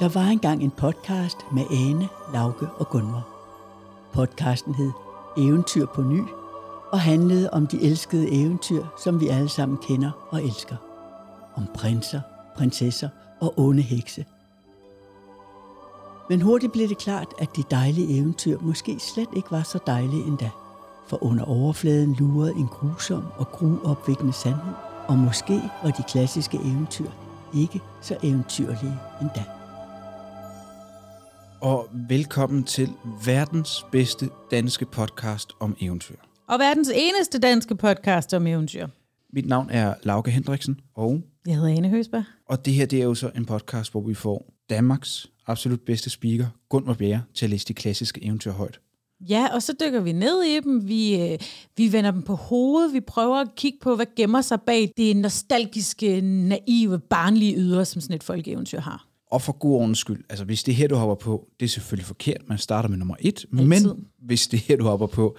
Der var engang en podcast med Ane, Lauke og Gunvor. Podcasten hed Eventyr på ny og handlede om de elskede eventyr, som vi alle sammen kender og elsker. Om prinser, prinsesser og onde hekse. Men hurtigt blev det klart, at de dejlige eventyr måske slet ikke var så dejlige endda. For under overfladen lurede en grusom og gruopvækkende sandhed, og måske var de klassiske eventyr ikke så eventyrlige endda. Og velkommen til verdens bedste danske podcast om eventyr. Og verdens eneste danske podcast om eventyr. Mit navn er Lauke Hendriksen, og, Jeg hedder Ane Høsberg. og det her det er jo så en podcast, hvor vi får Danmarks absolut bedste speaker, Gunvar Bjerre, til at læse de klassiske eventyr højt. Ja, og så dykker vi ned i dem. Vi, øh, vi vender dem på hovedet. Vi prøver at kigge på, hvad gemmer sig bag det nostalgiske, naive, barnlige ydre, som sådan et folkeeventyr har. Og for god ordens skyld, altså hvis det her, du hopper på, det er selvfølgelig forkert, man starter med nummer et, Altid. men hvis det her, du hopper på,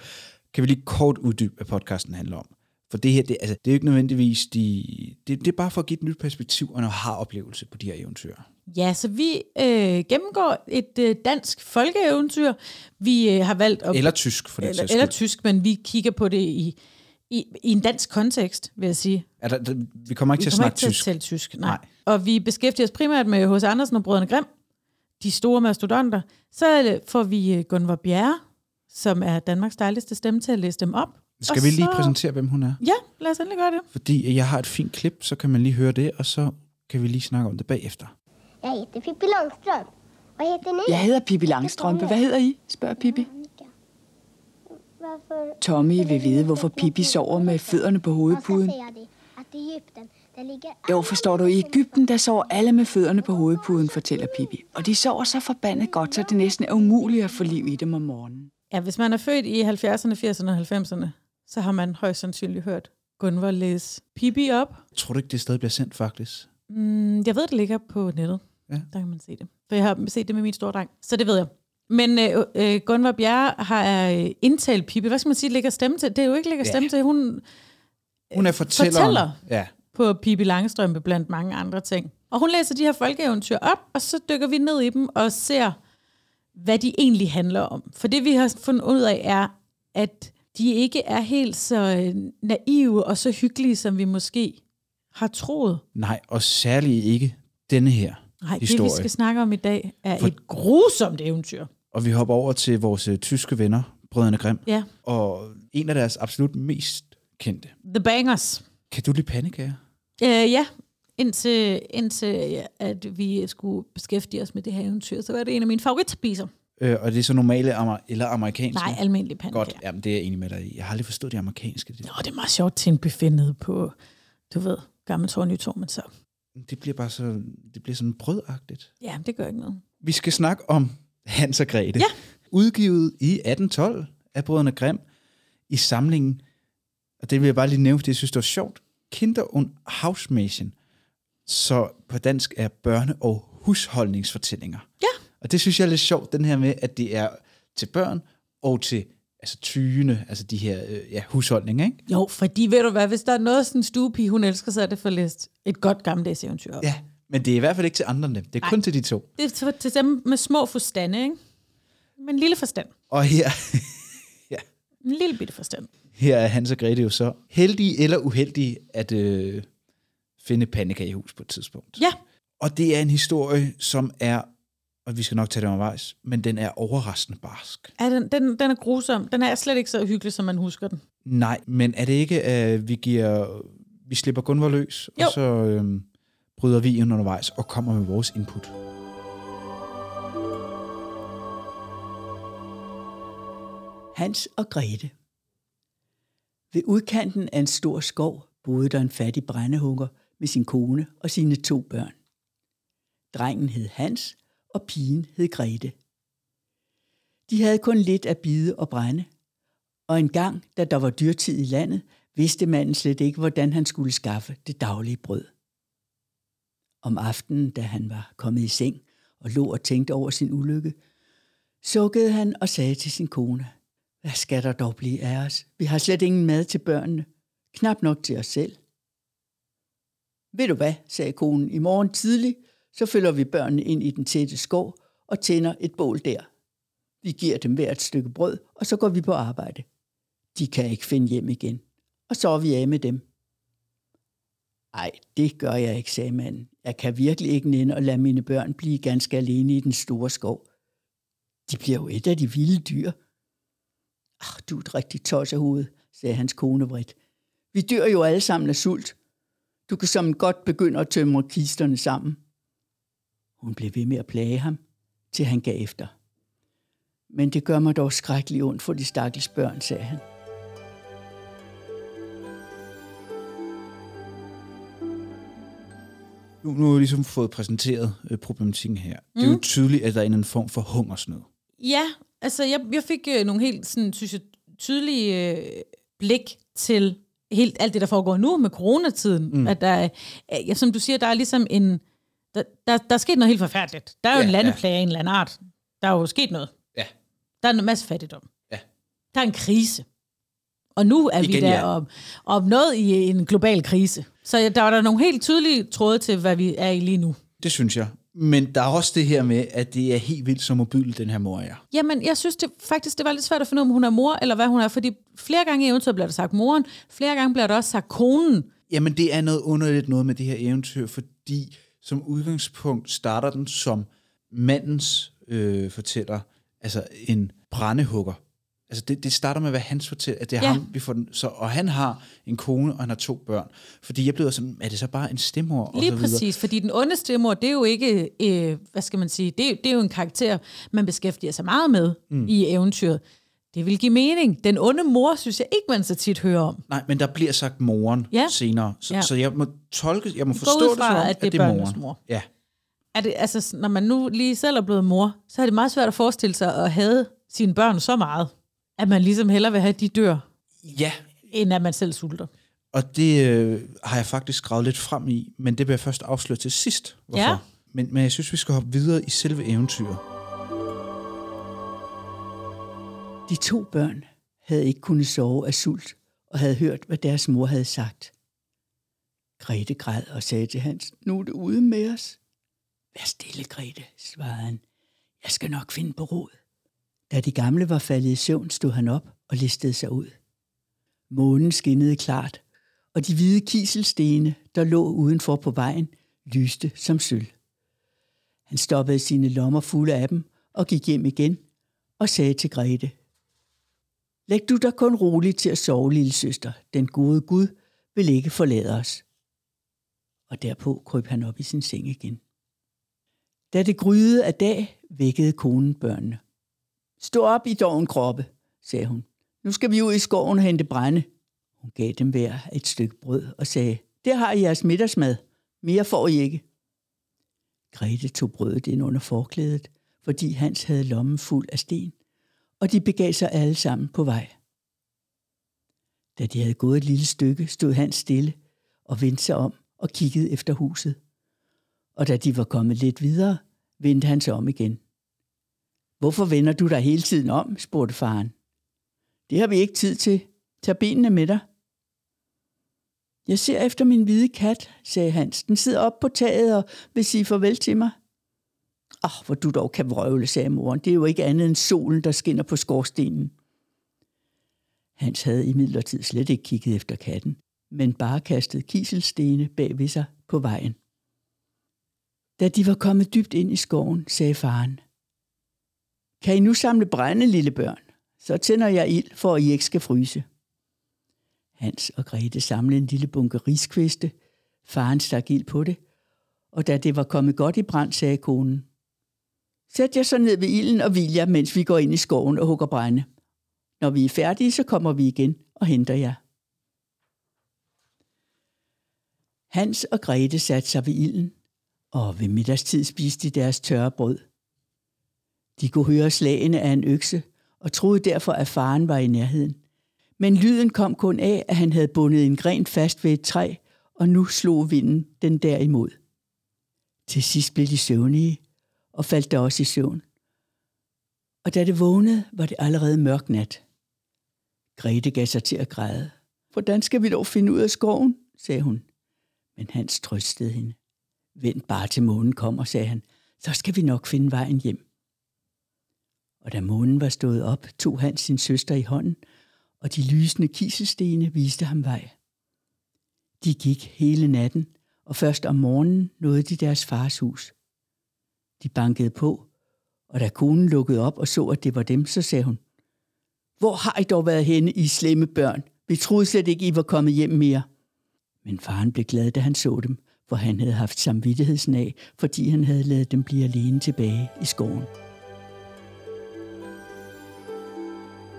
kan vi lige kort uddybe, hvad podcasten handler om. For det her, det, altså, det er jo ikke nødvendigvis, de, det, det er bare for at give et nyt perspektiv og en aha-oplevelse på de her eventyr. Ja, så vi øh, gennemgår et øh, dansk folkeeventyr. Vi øh, har valgt at... Eller tysk, for den eller, eller tysk, men vi kigger på det i, i, i en dansk kontekst, vil jeg sige. Er der, der, vi kommer ikke Vi til at kommer snakke ikke til at tysk. tysk, nej. Nej. Og vi beskæftiger os primært med H.C. Andersen og Brødrene Grimm, de store mastodonter. Så får vi øh, Gunvar Bjerre, som er Danmarks dejligste stemme til at læse dem op. Skal Og vi lige så- præsentere, hvem hun er? Ja, lad os endelig gøre det. Fordi jeg har et fint klip, så kan man lige høre det, og så kan vi lige snakke om det bagefter. Jag heter Pippi Långstrump. Vad heter ni? Jeg hedder Pippi Langstrømpe. Hvad hedder I? spørger Pippi. Tommy vil vide, hvorfor Pippi sover med fødderne på hovedpuden. Jo, forstår du, i Ægypten, der sover alle med fødderne på hovedpuden, fortæller Pippi. Og de sover så forbandet godt, så det næsten er umuligt at få liv i dem om morgenen. Ja, hvis man er født i 70'erne, 80'erne og 90'erne, så har man højst sandsynligt hørt Gunvar læse Pippi op. Tror du ikke, det stadig bliver sendt, faktisk? Mm, jeg ved, det ligger på nettet. Ja. Der kan man se det. For jeg har set det med min store dreng. Så det ved jeg. Men øh, øh, Gunvar Bjerre har øh, indtalt Pippi. Hvad skal man sige, lægger stemme til? Det er jo ikke lægger Ja. stemme til. Hun Hun er fortælleren. fortæller. Ja. på Pippi Langstrømpe blandt mange andre ting. Og hun læser de her folkeeventyr op, og så dykker vi ned i dem og ser, hvad de egentlig handler om. For det vi har fundet ud af er, at de ikke er helt så øh, naive og så hyggelige, som vi måske har troet. Nej, og særligt ikke denne her Nej, det historie. vi skal snakke om i dag er For... et grusomt eventyr. Og vi hopper over til vores øh, tyske venner, Brødrene Grimm, Ja, og en af deres absolut mest kendte. The Bangers. Kan du lide pandekager? Øh, ja, indtil, indtil at vi skulle beskæftige os med det her eventyr, så var det en af mine favoritspiser. Øh, og det er så normale amer- eller amerikanske? Nej, almindelig pandekager. Godt, jamen det er jeg enig med dig i. Jeg har aldrig forstået det amerikanske. Det, Nå, det er meget sjovt til en buffet nede på, du ved, Gammel Torv, Nytorv, men så, det bliver bare så, det bliver sådan brødagtigt. ja, det gør ikke noget. Vi skal snakke om Hans og Grete. Ja. Udgivet i 1812 af Brødrene Grimm i samlingen, og det vil jeg bare lige nævne, fordi jeg synes, det var sjovt, Kinder und Hausmärchen, så på dansk er børne- og husholdningsfortællinger. Ja. Og det synes jeg er lidt sjovt, den her med, at det er til børn og til altså tyne, altså de her øh, ja, husholdninger, ikke? Jo, fordi ved du hvad, hvis der er noget, sådan en stuepige, hun elsker, så er det for læst et godt gammeldags eventyr op. Ja, men det er i hvert fald ikke til andre. Det er Nej. kun til de to. Det er til- til dem med små forstande, ikke? Men en lille forstand. Og her, En lille bitte forstand. her er Hans og Grete jo så heldige eller uheldige at øh, finde pandekagehus på et tidspunkt. Ja, Og det er en historie, som er, og vi skal nok tage det undervejs, men den er overraskende barsk. ja den, den, den er grusom. Den er slet ikke så hyggelig, som man husker den. Nej, men er det ikke, at vi giver, vi slipper Gunvor løs, Jo. og så øh, bryder vi ind undervejs og kommer med vores input. Hans og Grete. Ved udkanten af en stor skov boede der en fattig brændehunger med sin kone og sine to børn. Drengen hed Hans, og pigen hed Grete. De havde kun lidt at bide og brænde, og en gang, da der var dyrtid i landet, vidste manden slet ikke, hvordan han skulle skaffe det daglige brød. Om aftenen, da han var kommet i seng og lå og tænkte over sin ulykke, sukkede han og sagde til sin kone, hvad skal der dog blive af os? Vi har slet ingen mad til børnene. Knap nok til os selv. Ved du hvad, sagde konen, i morgen tidlig så følger vi børnene ind i den tætte skov og tænder et bål der. Vi giver dem hver et stykke brød, og så går vi på arbejde. De kan ikke finde hjem igen. Og så er vi af med dem. Ej, det gør jeg ikke, sagde manden. Jeg kan virkelig ikke nænde at lade mine børn blive ganske alene i den store skov. De bliver jo et af de vilde dyr. Ach, du er et rigtigt tos af hovedet, sagde hans kone vredt. Vi dør jo alle sammen af sult. Du kan som godt begynde at tømre kisterne sammen. Hun blev ved med at plage ham, til han gav efter. Men det gør mig dog skrækkeligt ondt for de stakkels børn, sagde han. Nu, nu har vi ligesom fået præsenteret øh, problematikken her. Mm. Det er jo tydeligt, at der er en form for hungersnød. Ja, altså jeg, jeg fik øh, nogle helt sådan, synes jeg, tydelige øh, blik til helt alt det, der foregår nu med coronatiden. Mm. At der, øh, ja, som du siger, der er ligesom en... Der, der, der er sket noget helt forfærdeligt. Der er jo Ja, en ja. landeplage af en eller anden art. Der er jo sket noget. Ja. Der er en masse fattigdom. Ja. Der er en krise. Og nu er vi Igen, der ja. om, om noget i en global krise. Så der var der nogle helt tydelige tråde til, hvad vi er i lige nu. Det synes jeg. Men der er også det her med, at det er helt vildt så mobil, den her mor er. Jamen, jeg synes det, faktisk, det var lidt svært at finde ud af, om hun er mor, eller hvad hun er. Fordi flere gange i eventyret bliver der sagt moren, flere gange bliver der også sagt konen. Jamen, det er noget underligt noget med det her eventyr, fordi som udgangspunkt starter den som mandens øh, fortæller, altså en brændehugger. Altså det, det starter med at være hans fortæller, at det er Ja. ham, vi får den. Så, og han har en kone, og han har to børn. Fordi jeg blev sådan, er det så bare en stemmer? og Lige så videre? præcis, fordi den onde stemmor, det er jo ikke, øh, hvad skal man sige, det er, det er jo en karakter, man beskæftiger sig meget med mm. i eventyret. Det vil give mening. Den onde mor, synes jeg ikke, man så tit hører om. Nej, men der bliver sagt moren Ja. senere. Så, Ja. så jeg må tolke, jeg må ud forstå det som om, at det er børnenes mor. Ja. Er det, altså, når man nu lige selv er blevet mor, så er det meget svært at forestille sig at have sine børn så meget, at man ligesom hellere vil have, at de dør, ja, end at man selv sulter. Og det øh, har jeg faktisk gravet lidt frem i, men det vil jeg først afsløre til sidst. Hvorfor. Ja. Men, men jeg synes, vi skal hoppe videre i selve eventyret. De to børn havde ikke kunnet sove af sult og havde hørt, hvad deres mor havde sagt. Grete græd og sagde til Hans, nu er du ude med os. Vær stille, Grete, svarede han. Jeg skal nok finde på råd. Da de gamle var faldet i søvn, stod han op og listede sig ud. Månen skinnede klart, og de hvide kiselstene, der lå udenfor på vejen, lyste som sølv. Han stoppede sine lommer fulde af dem og gik hjem igen og sagde til Grete, Læg du dig kun roligt til at sove, lille søster. Den gode Gud vil ikke forlade os. Og derpå kryb han op i sin seng igen. Da det gryede af dag, vækkede konen børnene. Stå op i doven kroppe, sagde hun. Nu skal vi ud i skoven og hente brænde. Hun gav dem hver et stykke brød og sagde, det har I jeres middagsmad. Mere får I ikke. Grete tog brødet ind under forklædet, fordi Hans havde lommen fuld af sten, og de begav sig alle sammen på vej. Da de havde gået et lille stykke, stod Hans stille og vendte sig om og kiggede efter huset. Og da de var kommet lidt videre, vendte han sig om igen. Hvorfor vender du dig hele tiden om? spurgte faren. Det har vi ikke tid til. Tag benene med dig. Jeg ser efter min hvide kat, sagde Hans. Den sidder oppe på taget og vil sige farvel til mig. Åh, oh, hvor du dog kan vrøvle, sagde moren. Det er jo ikke andet end solen, der skinner på skorstenen. Hans havde imidlertid slet ikke kigget efter katten, men bare kastet kiselstene bag ved sig på vejen. Da de var kommet dybt ind i skoven, sagde faren, kan I nu samle brænde, lille børn? Så tænder jeg ild, for at I ikke skal fryse. Hans og Grete samlede en lille bunke riskviste. Faren stak ild på det, og da det var kommet godt i brand, sagde konen, Sæt jer så ned ved ilden og hvil jer, mens vi går ind i skoven og hugger brænde. Når vi er færdige, så kommer vi igen og henter jer. Hans og Grete satte sig ved ilden, og ved middagstid spiste de deres tørre brød. De kunne høre slagene af en økse, og troede derfor, at faren var i nærheden. Men lyden kom kun af, at han havde bundet en gren fast ved et træ, og nu slog vinden den derimod. Til sidst blev de søvnige, og faldt der også i søvn. Og da det vågnede, var det allerede mørk nat. Grete gav sig til at græde. Hvordan skal vi dog finde ud af skoven, sagde hun. Men Hans trøstede hende. Vent bare til månen kommer, sagde han. Så skal vi nok finde vejen hjem. Og da månen var stået op, tog han sin søster i hånden, og de lysende kiselstene viste ham vej. De gik hele natten, og først om morgenen nåede de deres fars hus. De bankede på, og da konen lukkede op og så, at det var dem, så sagde hun, Hvor har I dog været henne, I slemme børn? Vi troede slet ikke, I var kommet hjem mere. Men faren blev glad, da han så dem, for han havde haft samvittighedsnag, fordi han havde lavet dem blive alene tilbage i skoven.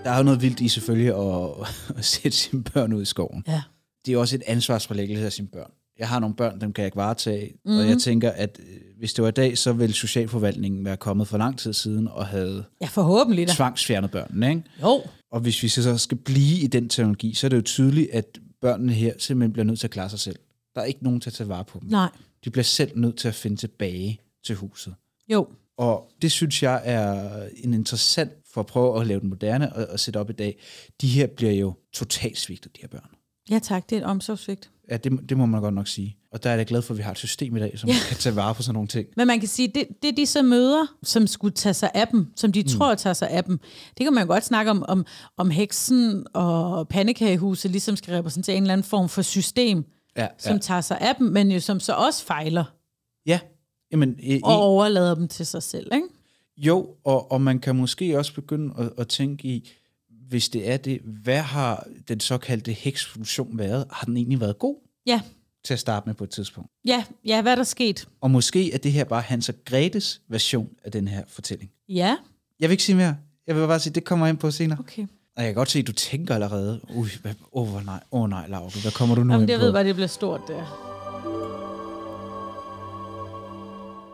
Der er jo noget vildt i selvfølgelig at, at sætte sine børn ud i skoven. Ja. Det er også et ansvarsforlæggelse af sine børn. Jeg har nogle børn, dem kan jeg ikke varetage, mm. og jeg tænker, at øh, hvis det var i dag, så ville Socialforvaltningen være kommet for lang tid siden og havde Ja, forhåbentlig da. tvangsfjernet børnene. Ikke? Jo. Og hvis vi så skal blive i den teknologi, så er det jo tydeligt, at børnene her simpelthen bliver nødt til at klare sig selv. Der er ikke nogen til at tage vare på dem. Nej. De bliver selv nødt til at finde tilbage til huset. Jo. Og det synes jeg er en interessant for at prøve at lave den moderne og, og sætte op i dag. De her bliver jo totalt svigtet, de her børn. Ja tak, det er et omsorgsvigt. Ja, det, det må man godt nok sige. Og der er jeg glad for, at vi har et system i dag, som Ja. kan tage vare på sådan nogle ting. Men man kan sige, det, det de så møder, som skulle tage sig af dem, som de mm. tror tager sig af dem, det kan man godt snakke om, om, om heksen og pandekagehuset ligesom skal repræsentere en eller anden form for system, Ja, som ja. tager sig af dem, men jo som så også fejler ja. Jamen, i, og overlader dem til sig selv. Ikke? Jo, og, og man kan måske også begynde at, at tænke i, hvis det er det, hvad har den såkaldte heksfunktion været? Har den egentlig været god Ja, til at starte med på et tidspunkt? ja, ja, hvad er der sket? Og måske er det her bare Hans og Gretes version af den her fortælling. Ja, Jeg vil ikke sige mere. Jeg vil bare sige, det kommer jeg ind på senere. okay. Og jeg kan godt se, at du tænker allerede. Ui, hvad, oh, nej, oh, nej, Lauke, hvad kommer du nu Jamen, ind jeg på? ved bare, det bliver stort der.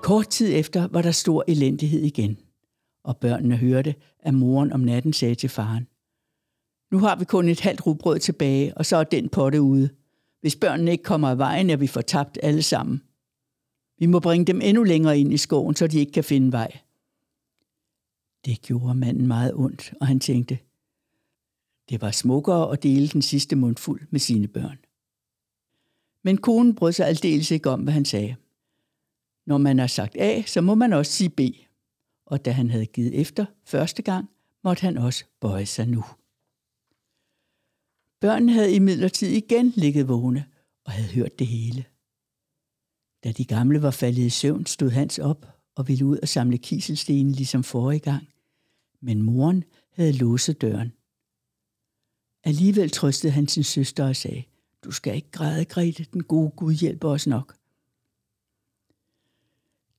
Kort tid efter var der stor elendighed igen, og børnene hørte, at moren om natten sagde til faren, Nu har vi kun et halvt rugbrød tilbage, og så er den potte ude. Hvis børnene ikke kommer af vejen, er vi fortabt alle sammen. Vi må bringe dem endnu længere ind i skoven, så de ikke kan finde vej. Det gjorde manden meget ondt, og han tænkte, det var smukkere at dele den sidste mundfuld med sine børn. Men konen brød sig aldeles ikke om, hvad han sagde. Når man har sagt A, så må man også sige B. Og da han havde givet efter første gang, måtte han også bøje sig nu. Børnene havde imidlertid igen ligget vågne og havde hørt det hele. Da de gamle var faldet i søvn, stod Hans op og ville ud og samle kiselstenen ligesom forrige gang. Men moren havde låset døren. Alligevel trøstede han sin søster og sagde, du skal ikke græde, Grete, den gode Gud hjælper os nok.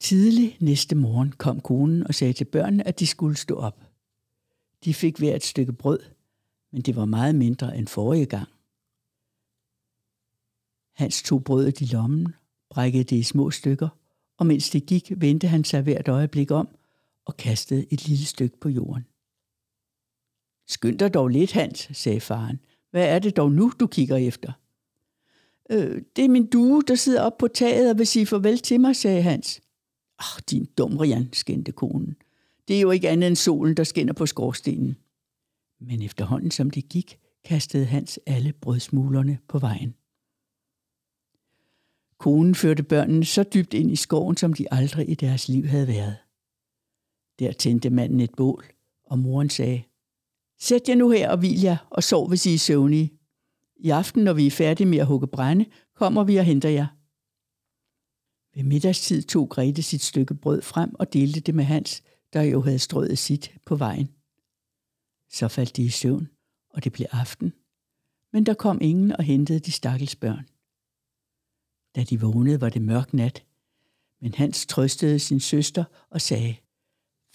Tidlig næste morgen kom konen og sagde til børnene, at de skulle stå op. De fik hver et stykke brød, men det var meget mindre end forrige gang. Hans tog brødet i lommen, brækkede det i små stykker, og mens det gik, vendte han sig hvert øjeblik om og kastede et lille stykke på jorden. Skynd dig dog lidt, Hans, sagde faren. Hvad er det dog nu, du kigger efter? Øh, det er min due, der sidder op på taget og vil sige farvel til mig, sagde Hans. Ach, din dum Rian, skændte konen. Det er jo ikke andet end solen, der skinner på skorstenen. Men efterhånden som det gik, kastede Hans alle brødsmulerne på vejen. Konen førte børnene så dybt ind i skoven, som de aldrig i deres liv havde været. Der tændte manden et bål, og moren sagde, Sæt jer nu her og hvil jer, og sov, hvis I er søvnige. I aften, når vi er færdige med at hugge brænde, kommer vi og henter jer. Ved middagstid tog Grete sit stykke brød frem og delte det med Hans, der jo havde strøget sit på vejen. Så faldt de i søvn, og det blev aften. Men der kom ingen og hentede de stakkels børn. Da de vågnede, var det mørk nat. Men Hans trøstede sin søster og sagde,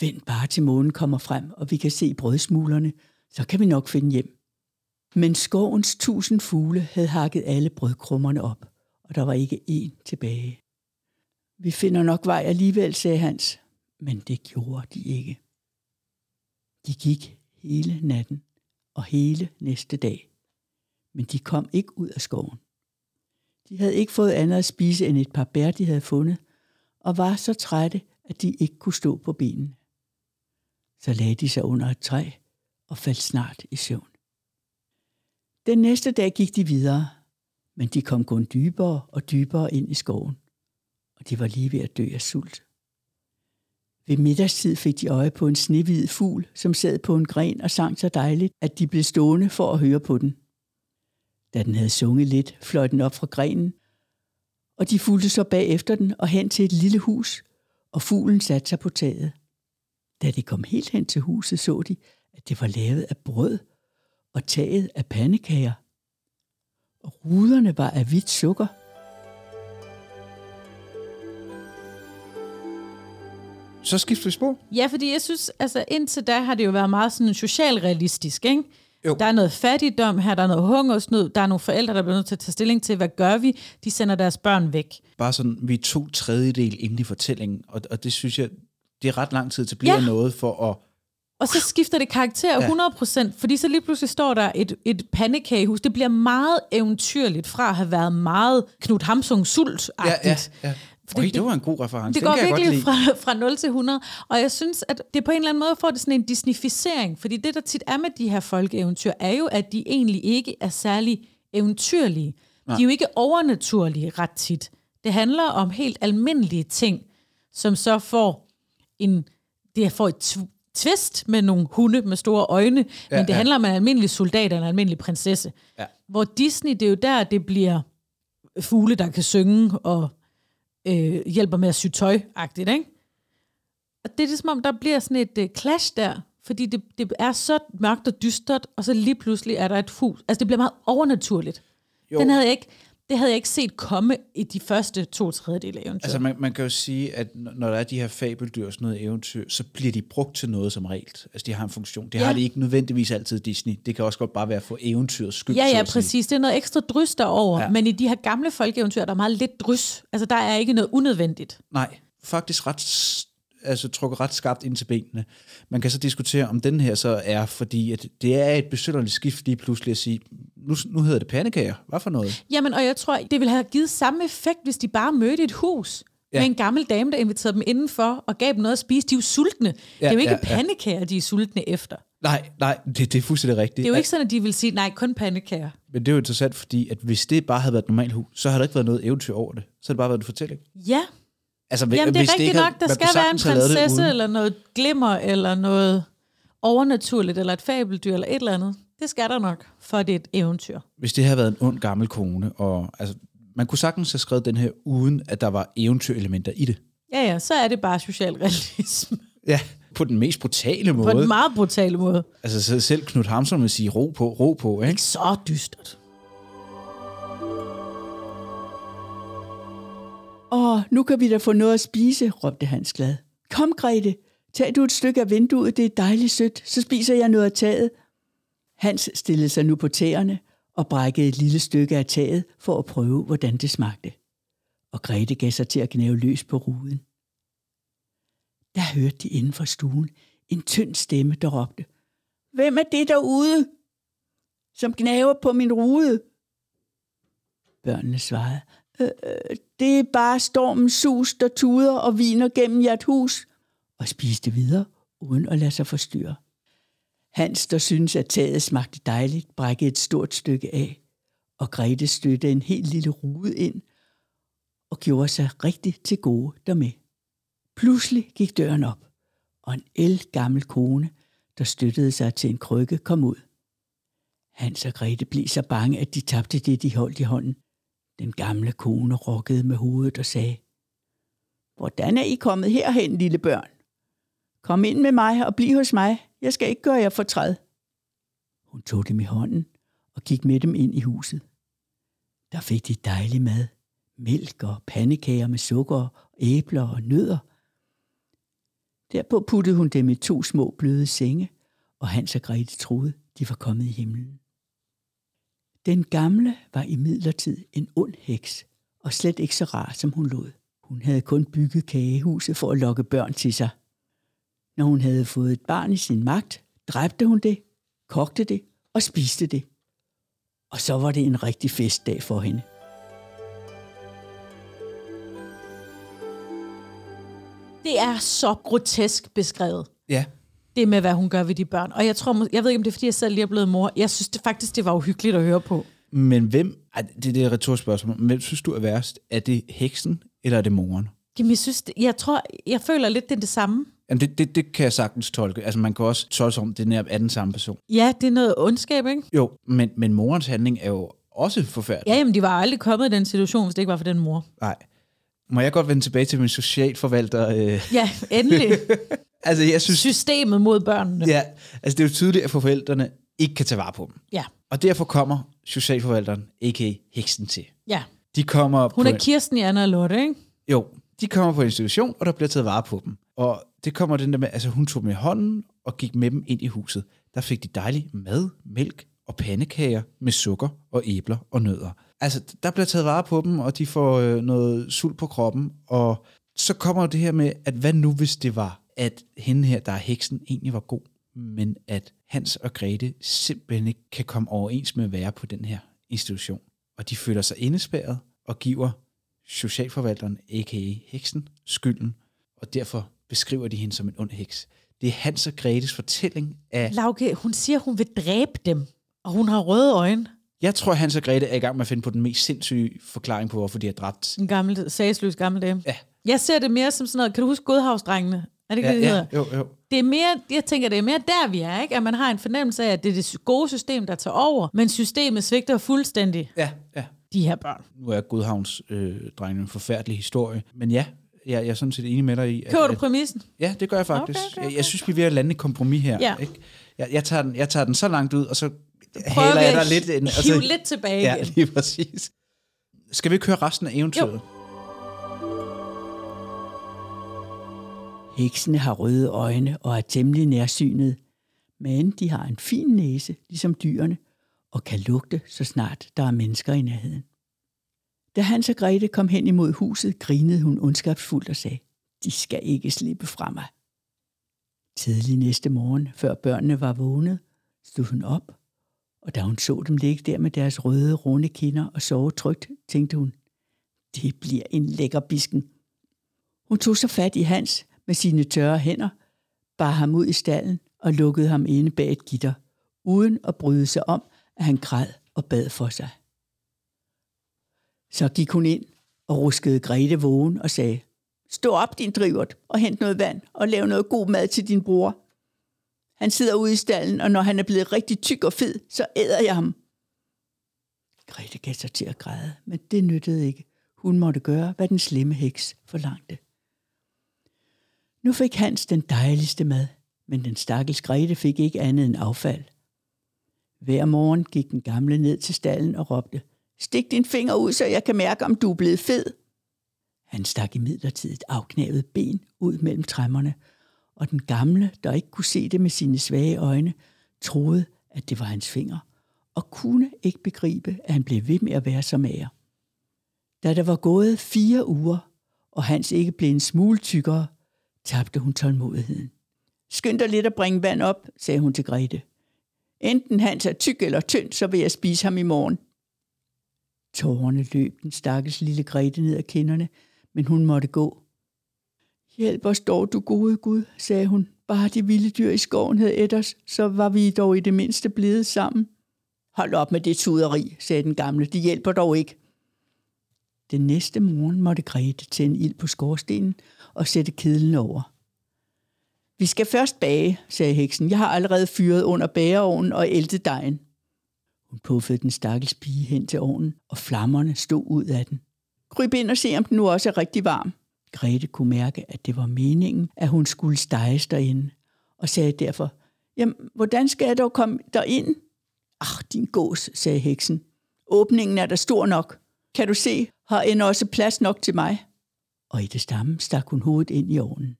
Vent bare til månen kommer frem, og vi kan se brødsmulerne, så kan vi nok finde hjem. Men skovens tusind fugle havde hakket alle brødkrummerne op, og der var ikke én tilbage. Vi finder nok vej alligevel, sagde Hans, men det gjorde de ikke. De gik hele natten og hele næste dag, men de kom ikke ud af skoven. De havde ikke fået andet at spise end et par bær, de havde fundet, og var så trætte, at de ikke kunne stå på benene. Så lagde de sig under et træ og faldt snart i søvn. Den næste dag gik de videre, men de kom kun dybere og dybere ind i skoven. De var lige ved at dø af sult. Ved middagstid fik de øje på en snehvid fugl, som sad på en gren og sang så dejligt, at de blev stående for at høre på den. Da den havde sunget lidt, fløj den op fra grenen, og de fulgte så bagefter den og hen til et lille hus, og fuglen satte sig på taget. Da de kom helt hen til huset, så de, at det var lavet af brød og taget af pandekager. Og ruderne var af hvidt sukker. Så skifter vi spor. Ja, fordi jeg synes, altså indtil da har det jo været meget sådan socialrealistisk, ikke? Jo. Der er noget fattigdom her, der er noget hungersnød, der er nogle forældre, der bliver nødt til at tage stilling til, hvad gør vi? De sender deres børn væk. Bare sådan, vi er to tredjedel inde i fortællingen, og, og det synes jeg, det er ret lang tid til bliver Ja. noget for at... Og så skifter det karakter Ja. 100%, fordi så lige pludselig står der et, et pandekagehus. Det bliver meget eventyrligt fra at have været meget Knud Hamsung sult Ja, ja, ja. Fordi Øj, det- var en god reference. Det Den går virkelig fra, fra 0 til 100. Og jeg synes, at det på en eller anden måde får det sådan en disnificering. Fordi det, der tit er med de her folkeeventyr, er jo, at de egentlig ikke er særlig eventyrlige. De er jo ikke overnaturlige ret tit. Det handler om helt almindelige ting, som så får en... Det får et tw- twist med nogle hunde med store øjne, ja, men det ja. handler om en almindelig soldat og en almindelig prinsesse. Ja. Hvor Disney, det er jo der, det bliver fugle, der kan synge og øh, hjælper med at sy tøj-agtigt, ikke? Og det er det, som om, der bliver sådan et øh, clash der, fordi det, det er så mørkt og dystert, og så lige pludselig er der et hus. Altså, det bliver meget overnaturligt. Jo. Den havde jeg ikke, det havde jeg ikke set komme i de første to tredjedele af eventyret. Altså man, man kan jo sige, at når der er de her fabeldyr og sådan noget eventyr, så bliver de brugt til noget som regel. Altså de har en funktion. Det Ja. har de ikke nødvendigvis altid Disney. Det kan også godt bare være for eventyrets skyld. Ja, ja, præcis. Det er noget ekstra drys derover. Ja. Men i de her gamle folkeeventyr, der er meget lidt drys. Altså, der er ikke noget unødvendigt. Nej, faktisk ret, altså trukket ret skarpt ind til benene. Man kan så diskutere, om den her så er, fordi at det er et besynderligt skift lige pludselig at sige, nu, nu hedder det pandekager. Hvad for noget? Jamen, og jeg tror, det ville have givet samme effekt, hvis de bare mødte et hus ja. Med en gammel dame, der inviterede dem indenfor og gav dem noget at spise. De er jo sultne. Ja, det er jo ikke ja, ja, ja. pandekager, de er sultne efter. Nej, nej, det, det er fuldstændig rigtigt. Det er jo ikke sådan, at de vil sige, nej, kun pandekager. Men det er jo interessant, fordi at hvis det bare havde været et normalt hus, så havde der ikke været noget eventyr over det. Så havde det bare været en fortælling. Ja, Altså, Jamen, det er rigtigt ikke nok, der skal være en det prinsesse, eller noget glimmer, eller noget overnaturligt, eller et fabeldyr, eller et eller andet. Det skal der nok, for det er et eventyr. Hvis det havde været en ond gammel kone, og altså, man kunne sagtens have skrevet den her, uden at der var eventyrelementer i det. Ja, ja, så er det bare socialrealisme. Ja, på den mest brutale På måde. en meget brutal måde. Altså så selv Knud Hamsun vil sige, ro på, ro på, ikke? Så dystert. Åh, nu kan vi da få noget at spise, råbte Hans glad. Kom, Grete, tag du et stykke af vinduet, det er dejligt sødt, så spiser jeg noget af taget. Hans stillede sig nu på tæerne og brækkede et lille stykke af taget for at prøve, hvordan det smagte. Og Grete gav sig til at gnave løs på ruden. Der hørte de inden for stuen en tynd stemme, der råbte, Hvem er det derude, som gnaver på min rude? Børnene svarede, Øh, øh, det er bare stormens sus, der tuder og viner gennem jeres hus, og spiste videre, uden at lade sig forstyrre. Hans, der syntes, at taget smagte dejligt, brækkede et stort stykke af, og Grete støtte en helt lille rude ind og gjorde sig rigtig til gode dermed. Pludselig gik døren op, og en el gammel kone, der støttede sig til en krykke, kom ud. Hans og Grete blev så bange, at de tabte det, de holdt i hånden. Den gamle kone rokkede med hovedet og sagde, Hvordan er I kommet herhen, lille børn? Kom ind med mig og bliv hos mig. Jeg skal ikke gøre jer fortræd. Hun tog dem i hånden og gik med dem ind i huset. Der fik de dejlig mad. Mælk og pandekager med sukker og æbler og nødder. Derpå puttede hun dem i to små bløde senge, og Hans og Grete troede, de var kommet i himlen. Den gamle var i midlertid en ond heks, og slet ikke så rar, som hun lod. Hun havde kun bygget kagehuset for at lokke børn til sig. Når hun havde fået et barn i sin magt, dræbte hun det, kogte det og spiste det. Og så var det en rigtig festdag for hende. Det er så grotesk beskrevet. Ja. Det med, hvad hun gør ved de børn. Og jeg tror, jeg ved ikke, om det er, fordi jeg selv lige er blevet mor. Jeg synes det, faktisk, det var uhyggeligt at høre på. Men hvem, det er det retorspørgsmål, hvem synes du er værst? Er det heksen, eller er det moren? Jamen, jeg, synes, jeg tror, jeg føler lidt, det er det samme. Jamen, det, det, det kan jeg sagtens tolke. Altså, man kan også tolke som, det er den samme person. Ja, det er noget ondskab, ikke? Jo, men, men morens handling er jo også forfærdelig. Ja, jamen, de var aldrig kommet i den situation, hvis det ikke var for den mor. Nej. Må jeg godt vende tilbage til min socialforvalter? Øh, Ja, endelig. altså, jeg synes... Systemet mod børnene. Ja, altså det er jo tydeligt, at forældrene ikke kan tage vare på dem. Ja, Og derfor kommer socialforvalteren, a.k.a. heksen, til. ja. De kommer Hun på er Kirsten i Anna og Lotte, ikke? Jo, de kommer på institution, og der bliver taget vare på dem. Og det kommer den der med, altså hun tog dem i hånden og gik med dem ind i huset. Der fik de dejlig mad, mælk og pandekager med sukker og æbler og nødder. Altså, der bliver taget vare på dem, og de får øh, noget sult på kroppen. Og så kommer det her med, at hvad nu hvis det var, at hende her, der er heksen, egentlig var god, men at Hans og Grete simpelthen ikke kan komme overens med at være på den her institution. Og de føler sig indespærret og giver socialforvalteren, a.k.a. heksen, skylden, og derfor beskriver de hende som en ond heks. Det er Hans og Gretes fortælling af... Lauke, hun siger, hun vil dræbe dem, og hun har røde øjne. Jeg tror, Hans og Grete er i gang med at finde på den mest sindssyge forklaring på, hvorfor de har dræbt. En gammel, sagsløs gammel dame. Ja. Jeg ser det mere som sådan noget, kan du huske Godhavsdrengene? Er det ikke Ja, det, ja, hedder? jo, jo. Det er mere, jeg tænker, det er mere der, vi er, ikke? At man har en fornemmelse af, at det er det gode system, der tager over, men systemet svigter fuldstændig Ja, ja. de her børn. Nu er Godhavns øh, drengene en forfærdelig historie. Men ja, jeg, jeg er sådan set enig med dig i. At, Køber du at, præmissen? Ja, det gør jeg faktisk. Okay, okay, Jeg, jeg synes, vi er ved at lande et kompromis her. Ja. Ikke? Jeg, jeg, tager den, jeg tager den så langt ud, og så Prøver haler vi jeg at dig lidt ind. og så- hive lidt tilbage Ja, igen. lige præcis. Skal vi ikke høre resten af eventyret? Jo. Heksene har røde øjne og er temmelig nærsynet, men de har en fin næse, ligesom dyrene, og kan lugte, så snart der er mennesker i nærheden. Da Hans og Grete kom hen imod huset, grinede hun ondskabsfuldt og sagde, de skal ikke slippe fra mig. Tidlig næste morgen, før børnene var vågnet, stod hun op, og da hun så dem ligge der med deres røde, runde kinder og sove trygt, tænkte hun, det bliver en lækker bisken. Hun tog så fat i Hans med sine tørre hænder, bar ham ud i stallen og lukkede ham inde bag et gitter, uden at bryde sig om, at han græd og bad for sig. Så gik hun ind og ruskede Grete vågen og sagde, Stå op, din drivert, og hent noget vand og lav noget god mad til din bror. Han sidder ude i stallen, og når han er blevet rigtig tyk og fed, så æder jeg ham. Grete gav sig til at græde, men det nyttede ikke. Hun måtte gøre, hvad den slemme heks forlangte. Nu fik Hans den dejligste mad, men den stakkels Grete fik ikke andet end affald. Hver morgen gik den gamle ned til stallen og råbte, Stik din finger ud, så jeg kan mærke, om du er blevet fed. Han stak i midlertid et afknævet ben ud mellem træmmerne, og den gamle, der ikke kunne se det med sine svage øjne, troede, at det var hans finger, og kunne ikke begribe, at han blev ved med at være så mager. Da der var gået fire uger, og Hans ikke blev en smule tykkere, tabte hun tålmodigheden. Skynd dig lidt at bringe vand op, sagde hun til Grete. Enten Hans er tyk eller tynd, så vil jeg spise ham i morgen. Tårerne løb den stakkels lille Grete ned ad kinderne, men hun måtte gå. Hjælp os dog, du gode Gud, sagde hun. Bare de vilde dyr i skoven havde et os, så var vi dog i det mindste blevet sammen. Hold op med det tuderi, sagde den gamle. De hjælper dog ikke. Den næste morgen måtte Grete tænde ild på skorstenen og sætte kedlen over. Vi skal først bage, sagde heksen. Jeg har allerede fyret under bageovnen og æltet dejen. Hun puffede den stakkels pige hen til ovnen, og flammerne stod ud af den. Kryb ind og se, om den nu også er rigtig varm. Grete kunne mærke, at det var meningen, at hun skulle steges derinde, og sagde derfor, Jamen, hvordan skal jeg dog komme derind? Ach, din gås, sagde heksen. Åbningen er der stor nok. Kan du se, har end også plads nok til mig? Og i det stamme stak hun hovedet ind i ovnen.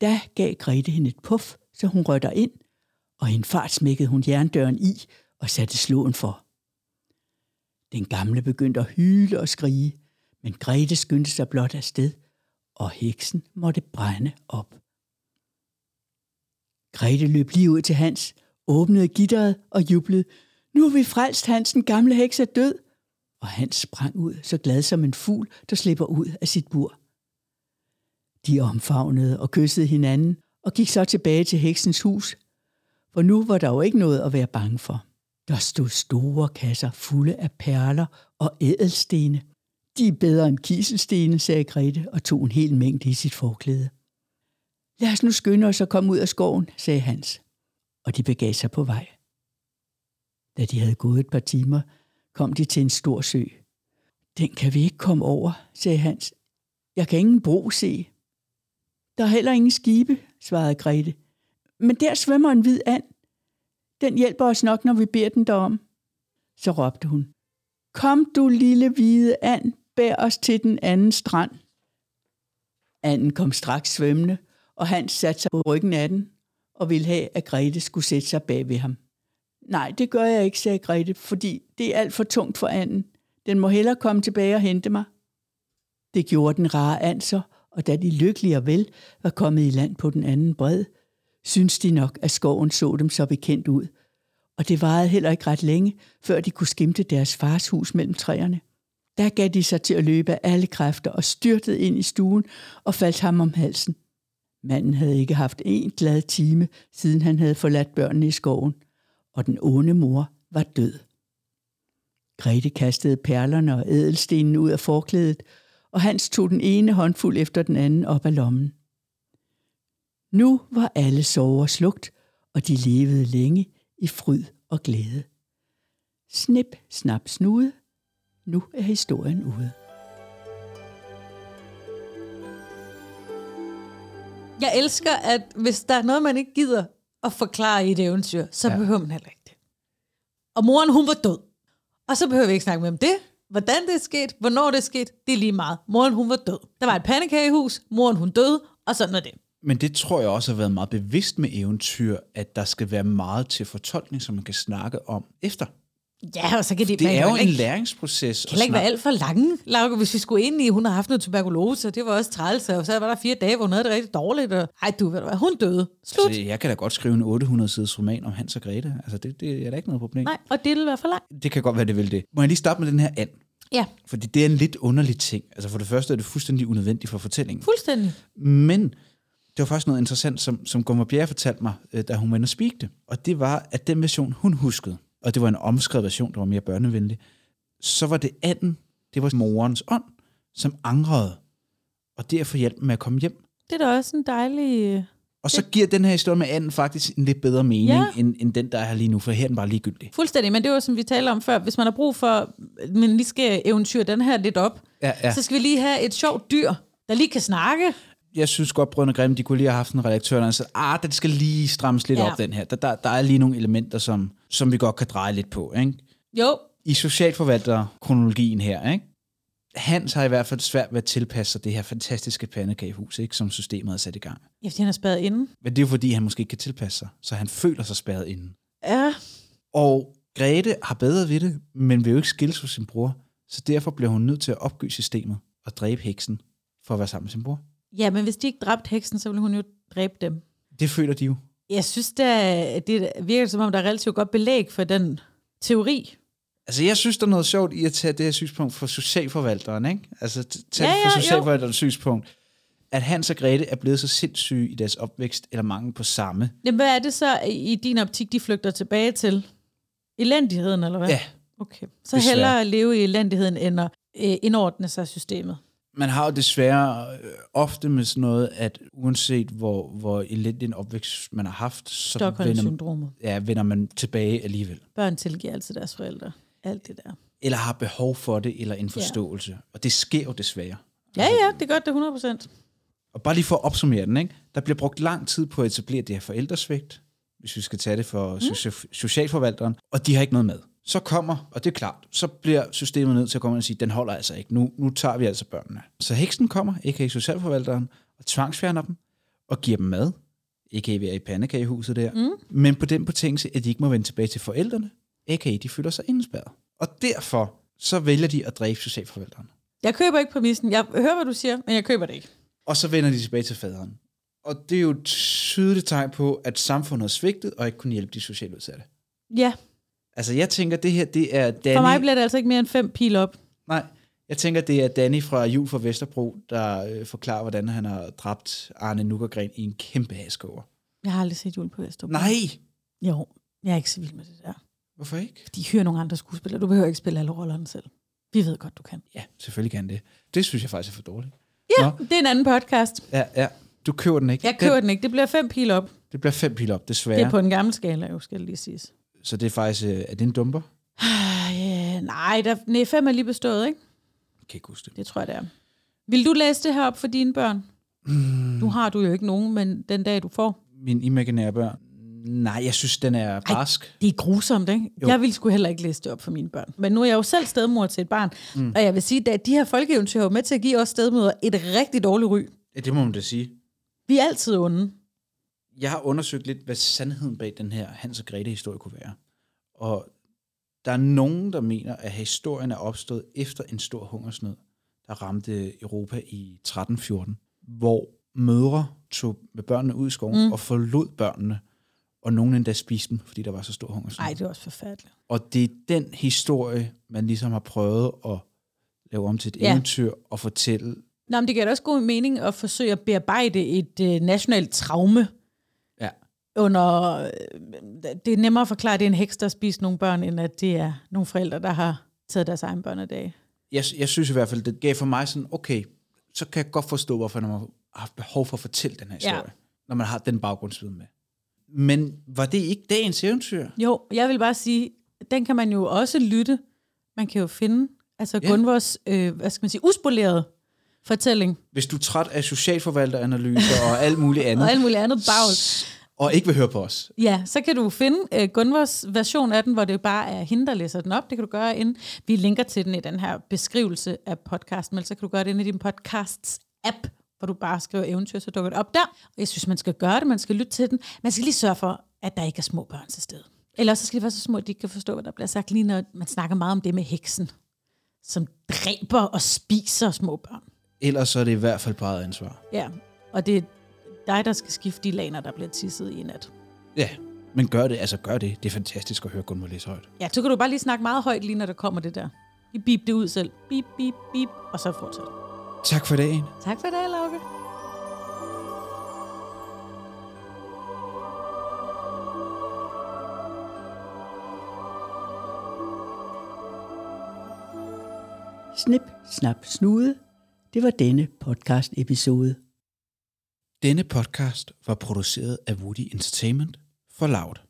Da gav Grete hende et puff, så hun rødder ind, og i en fart smækkede hun jerndøren i og satte slåen for. Den gamle begyndte at hyle og skrige, men Grete skyndte sig blot afsted, og heksen måtte brænde op. Grete løb lige ud til Hans, åbnede gitteret og jublede. Nu er vi frelst, Hans, den gamle heks er død. Og Hans sprang ud, så glad som en fugl, der slipper ud af sit bur. De omfavnede og kyssede hinanden, og gik så tilbage til heksens hus, for nu var der jo ikke noget at være bange for. Der stod store kasser fulde af perler og ædelstene. De er bedre end kiselstene, sagde Grete og tog en hel mængde i sit forklæde. Lad os nu skynde os at komme ud af skoven, sagde Hans, og de begav sig på vej. Da de havde gået et par timer, kom de til en stor sø. Den kan vi ikke komme over, sagde Hans. Jeg kan ingen bro se. Der er heller ingen skibe, svarede Grete. Men der svømmer en hvid and. Den hjælper os nok, når vi beder den derom. Så råbte hun. Kom du lille hvide and, bær os til den anden strand. Anden kom straks svømmende, og han satte sig på ryggen af den, og ville have, at Grete skulle sætte sig bag ved ham. Nej, det gør jeg ikke, sagde Grete, fordi det er alt for tungt for anden. Den må hellere komme tilbage og hente mig. Det gjorde den rare anser, og da de lykkelige og vel var kommet i land på den anden bred, syntes de nok, at skoven så dem så bekendt ud. Og det varede heller ikke ret længe, før de kunne skimte deres fars hus mellem træerne. Der gav de sig til at løbe af alle kræfter og styrtede ind i stuen og faldt ham om halsen. Manden havde ikke haft en glad time, siden han havde forladt børnene i skoven, og den onde mor var død. Grete kastede perlerne og ædelstenen ud af forklædet, og Hans tog den ene håndfuld efter den anden op af lommen. Nu var alle sover slugt, og de levede længe i fryd og glæde. Snip, snap, snude. Nu er historien ude. Jeg elsker, at hvis der er noget, man ikke gider at forklare i et eventyr, så ja. behøver man heller ikke det. Og moren, hun var død. Og så behøver vi ikke snakke mere om det. Hvordan det er sket, hvornår det er sket, det er lige meget. Moren, hun var død. Der var et pandekagehus, moren, hun døde, og sådan er det. Men det tror jeg også har været meget bevidst med eventyr, at der skal være meget til fortolkning, som man kan snakke om efter. Ja, og så kan de, Det er kan jo en ikke, læringsproces. kan heller ikke være alt for lange, Lauke. Hvis vi skulle ind i, hun har haft noget tuberkulose, og det var også træls, og så var der fire dage, hvor hun havde det rigtig dårligt. Og, ej, du ved du hvad, hun døde. Slut. Så jeg kan da godt skrive en 800-sides roman om Hans og Grete. Altså, det, det er da ikke noget problem. Nej, og det ville være for langt. Det kan godt være, det vil det. Må jeg lige starte med den her and? Ja, Fordi det er en lidt underlig ting. Altså for det første er det fuldstændig unødvendigt for fortællingen. fuldstændig. Men det var faktisk noget interessant, som, som Gunvar Bjerre fortalte mig, øh, da hun var inde og spikte. Og det var, at den version, hun huskede, og det var en omskrevet version, der var mere børnevenlig, så var det anden, det var morens ånd, som angrede, og derfor hjalp med at komme hjem. Det er da også en dejlig... Og så giver den her historie med anden faktisk en lidt bedre mening, ja. end, end den, der er her lige nu, for her er den bare ligegyldig. Fuldstændig, men det var som vi talte om før. Hvis man har brug for, men lige skal eventyr den her lidt op, Ja, ja. så skal vi lige have et sjovt dyr, der lige kan snakke. Jeg synes godt, Brødrene Grimm, de kunne lige have haft en redaktør, der sagde, ah, den skal lige strammes lidt Ja. op, den her. Der, der, der er lige nogle elementer, som, som vi godt kan dreje lidt på. Ikke? Jo, I socialforvalter-kronologien her, ikke? Hans har i hvert fald svært ved at tilpasse sig det her fantastiske pandekagehus, ikke, som systemet har sat i gang. ja, fordi han er spadet inde. Men det er jo fordi, han måske ikke kan tilpasse sig, så han føler sig spærret inde. Ja, Og Grete har bedre ved det, men vil jo ikke skilles hos sin bror, så derfor bliver hun nødt til at opgive systemet og dræbe heksen for at være sammen med sin bror. Ja, men hvis de ikke dræbte heksen, så ville hun jo dræbe dem. Det føler de jo. Jeg synes, det, det virker som om, der er relativt godt belæg for den teori. Altså, jeg synes, der er noget sjovt i at tage det her synspunkt fra socialforvalteren, ikke? Altså, tage Ja, ja, det fra socialforvalterens synspunkt. At Hans og Grete er blevet så sindssyge i deres opvækst, eller mangel på samme. Jamen, hvad er det så i din optik, de flygter tilbage til? Elendigheden, eller hvad? Ja, Okay. Så Desværre. hellere leve i elendigheden, end at øh, indordne sig systemet. Man har jo desværre øh, ofte med sådan noget, at uanset hvor, hvor elendig en opvækst man har haft, så vender, ja, vender man tilbage alligevel. Børn tilgiver altid deres forældre. Alt det der. Eller har behov for det, eller en forståelse. Ja. Og det sker jo desværre. Ja, ja, det gør det 100 procent. Og bare lige for at opsummere den, ikke? der bliver brugt lang tid på at etablere det her forældresvigt, hvis vi skal tage det for mm. socialforvalteren, og de har ikke noget med. Så kommer, og det er klart, så bliver systemet nødt til at komme og sige, den holder altså ikke. Nu, nu tager vi altså børnene. Så heksen kommer, ikke i socialforvalteren, og tvangsfjerner dem, og giver dem mad, ikke at i pandekagehuset der, mm. men på den betingelse, at de ikke må vende tilbage til forældrene, ikke de føler sig indespærret. Og derfor så vælger de at dræbe socialforvalteren. Jeg køber ikke præmissen. Jeg hører, hvad du siger, men jeg køber det ikke. Og så vender de tilbage til faderen. Og det er jo et tydeligt tegn på, at samfundet er svigtet, og ikke kunne hjælpe de socialt udsatte. Ja, Altså, jeg tænker, det her, det er Danny... for mig bliver det altså ikke mere end fem pil op. Nej, jeg tænker, det er Danny fra Jul for Vesterbro, der øh, forklarer, hvordan han har dræbt Arne Nukkergren i en kæmpe haskover. Jeg har aldrig set jul på Vesterbro. Nej! Jo, jeg er ikke så vild med det der. Hvorfor ikke? De hyrer nogle andre skuespillere. Du behøver ikke spille alle rollerne selv. Vi ved godt, du kan. Ja, selvfølgelig kan det. Det synes jeg faktisk er for dårligt. Ja, Nå. det er en anden podcast. Ja, ja. Du køber den ikke. Jeg køber den ikke. Det bliver fem pil op. Det bliver fem pil op, desværre. Det er på en gammel skala, jo, skal lige siges. Så det er faktisk, øh, er det en dumper? Øh, nej, der, nej, fem er lige bestået, ikke? Jeg kan ikke huske det. Det tror jeg, det er. Vil du læse det her op for dine børn? Mm. Nu har du jo ikke nogen, men den dag, du får. Min imaginære børn? Nej, jeg synes, den er barsk. Det er grusomt, ikke? Jo. Jeg ville sgu heller ikke læse det op for mine børn. Men nu er jeg jo selv stedmor til et barn, mm. og jeg vil sige, at de her folkeeventyr er jo med til at give os stedmøder et rigtig dårligt ry. Ja, det må man da sige. Vi er altid onde. Jeg har undersøgt lidt, hvad sandheden bag den her Hans og Grete-historie kunne være. Og der er nogen, der mener, at historien er opstået efter en stor hungersnød, der ramte Europa i 1314, hvor mødre tog med børnene ud i skoven mm. og forlod børnene, og nogen endda spiste dem, fordi der var så stor hungersnød. Nej, det er også forfærdeligt. Og det er den historie, man ligesom har prøvet at lave om til et Ja. eventyr og fortælle. Nå, men det giver da også god mening at forsøge at bearbejde et øh, nationalt traume. Under... Øh, det er nemmere at forklare, at det er en heks, der spist nogle børn, end at det er nogle forældre, der har taget deres egen børnedag. Jeg, jeg synes i hvert fald, det gav for mig sådan, okay, så kan jeg godt forstå, hvorfor man har haft behov for at fortælle den her Ja. historie, når man har den baggrundsviden med. Men var det ikke dagens eventyr? Jo, jeg vil bare sige, den kan man jo også lytte. Man kan jo finde, altså Ja. Gunvors, øh, hvad skal man sige, uspolerede fortælling, Hvis du er træt af socialforvalteranalyser og alt muligt andet, og alt muligt andet bagl. Og ikke vil høre på os, Ja, så kan du finde øh, Gunvors version af den, hvor det bare er hende, der læser den op. Det kan du gøre ind. Vi linker til den i den her beskrivelse af podcasten, men så kan du gøre det ind i din podcasts app, hvor du bare skriver eventyr, så dukker det op der. Og jeg synes, man skal gøre det, man skal lytte til den. Man skal lige sørge for, at der ikke er små børn til stede. Ellers så skal de være så små, at de ikke kan forstå, hvad der bliver sagt, lige når man snakker meget om det med heksen, som dræber og spiser små børn. ellers så er det i hvert fald på eget ansvar. Ja, og det er dig, der skal skifte de laner, der bliver tisset i nat. Ja, men gør det, altså gør det. Det er fantastisk at høre Gunvor læse højt. Ja, så kan du bare lige snakke meget højt, lige når der kommer det der. Vi bip det ud selv. Bip, bip, bip, og så fortsæt. Tak for dagen. Tak for det, Lauke. Snip, snap, snude. Det var denne podcast episode. Denne podcast var produceret af Woody Entertainment for Loud.